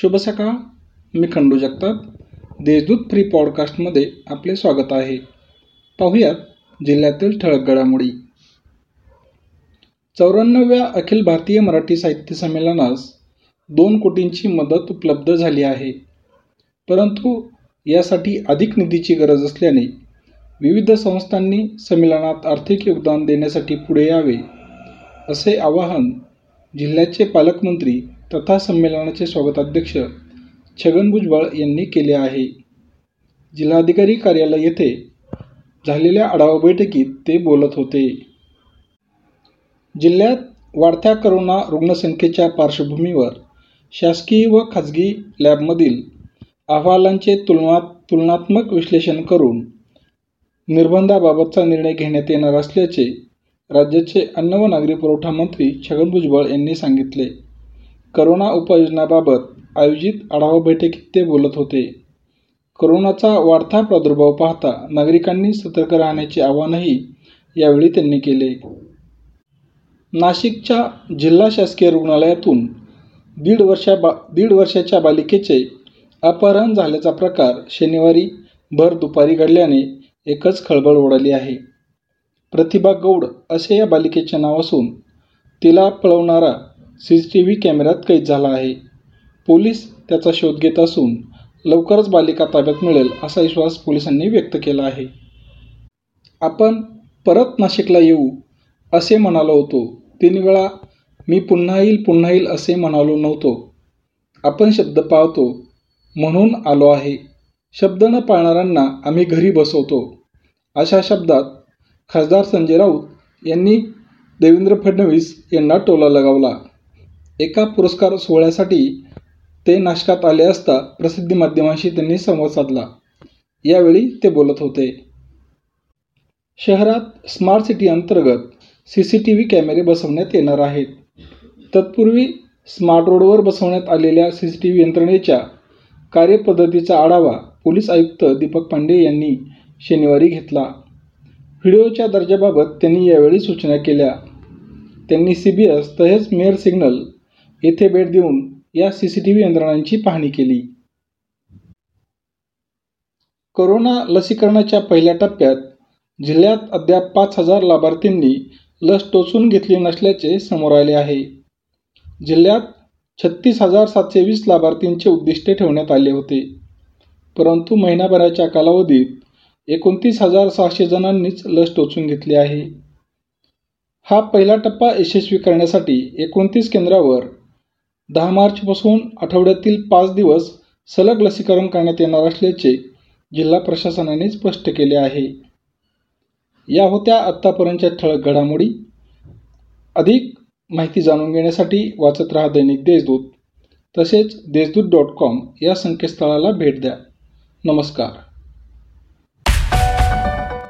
शुभ सकाळ. मी खंडू जगताप. देशदूत फ्री पॉडकास्टमध्ये आपले स्वागत आहे. पाहुयात जिल्ह्यातील ठळक घडामोडी. चौऱ्याण्णव्या अखिल भारतीय मराठी साहित्य संमेलनास दोन कोटींची मदत उपलब्ध झाली आहे. परंतु यासाठी अधिक निधीची गरज असल्याने विविध संस्थांनी संमेलनात आर्थिक योगदान देण्यासाठी पुढे यावे असे आवाहन जिल्ह्याचे पालकमंत्री तथा संमेलनाचे स्वागताध्यक्ष छगन भुजबळ यांनी केले आहे. जिल्हाधिकारी कार्यालय येथे झालेल्या आढावा बैठकीत ते बोलत होते. जिल्ह्यात वाढत्या करोना रुग्णसंख्येच्या पार्श्वभूमीवर शासकीय व खाजगी लॅबमधील अहवालांचे तुलनात तुलनात्मक विश्लेषण करून निर्बंधाबाबतचा निर्णय घेण्यात येणार असल्याचे राज्याचे अन्न व नागरी पुरवठा मंत्री छगन भुजबळ यांनी सांगितले. करोना उपाययोजनाबाबत आयोजित आढावा बैठकीत ते बोलत होते. करोनाचा वाढता प्रादुर्भाव पाहता नागरिकांनी सतर्क राहण्याचे आवाहनही यावेळी त्यांनी केले. नाशिकच्या जिल्हा शासकीय रुग्णालयातून दीड वर्षा बा दीड वर्षाच्या बालिकेचे अपहरण झाल्याचा प्रकार शनिवारी भर दुपारी घडल्याने एकच खळबळ उडाली आहे. प्रतिभा गौड असे या बालिकेचे नाव असून तिला पळवणारा सी सी टी व्ही कॅमेऱ्यात कैद झाला आहे. पोलीस त्याचा शोध घेत असून लवकरच बालिका ताब्यात मिळेल असा विश्वास पोलिसांनी व्यक्त केला आहे. आपण परत नाशिकला येऊ असे म्हणालो होतो. तीन वेळा मी पुन्हा येईल पुन्हा येईल असे म्हणालो नव्हतो. आपण शब्द पाळतो म्हणून आलो आहे. शब्द न पाळणाऱ्यांना आम्ही घरी बसवतो. अशा शब्दात खासदार संजय राऊत यांनी देवेंद्र फडणवीस यांना टोला लगावला. एका पुरस्कार सोहळ्यासाठी ते नाशकात आले असता प्रसिद्धी माध्यमांशी त्यांनी संवाद साधला. यावेळी ते बोलत होते. शहरात स्मार्ट सिटी अंतर्गत सी सी टी व्ही कॅमेरे बसवण्यात येणार आहेत. तत्पूर्वी स्मार्ट रोडवर बसवण्यात आलेल्या सी सी टी व्ही यंत्रणेच्या कार्यपद्धतीचा आढावा पोलीस आयुक्त दीपक पांडे यांनी शनिवारी घेतला. व्हिडिओच्या दर्जाबाबत त्यांनी यावेळी सूचना केल्या. त्यांनी सी बी एस तसेच मेअर सिग्नल येथे भेट देऊन या सी सी टी व्ही यंत्रणांची पाहणी केली. कोरोना लसीकरणाच्या पहिल्या टप्प्यात जिल्ह्यात अद्याप पाच हजार लाभार्थींनी लस टोचून घेतली नसल्याचे समोर आले आहे. जिल्ह्यात छत्तीस हजार सातशे वीस लाभार्थींचे उद्दिष्ट ठेवण्यात आले होते. परंतु महिनाभराच्या कालावधीत एकोणतीस हजार सहाशे जणांनीच लस टोचून घेतली आहे. हा पहिला टप्पा यशस्वी करण्यासाठी एकोणतीस केंद्रावर दहा मार्चपासून आठवड्यातील पाच दिवस सलग लसीकरण करण्यात येणार असल्याचे जिल्हा प्रशासनाने स्पष्ट केले आहे. या होत्या आत्तापर्यंतच्या ठळक घडामोडी. अधिक माहिती जाणून घेण्यासाठी वाचत राहा दैनिक देशदूत. तसेच देशदूत डॉट कॉम या संकेतस्थळाला भेट द्या. नमस्कार.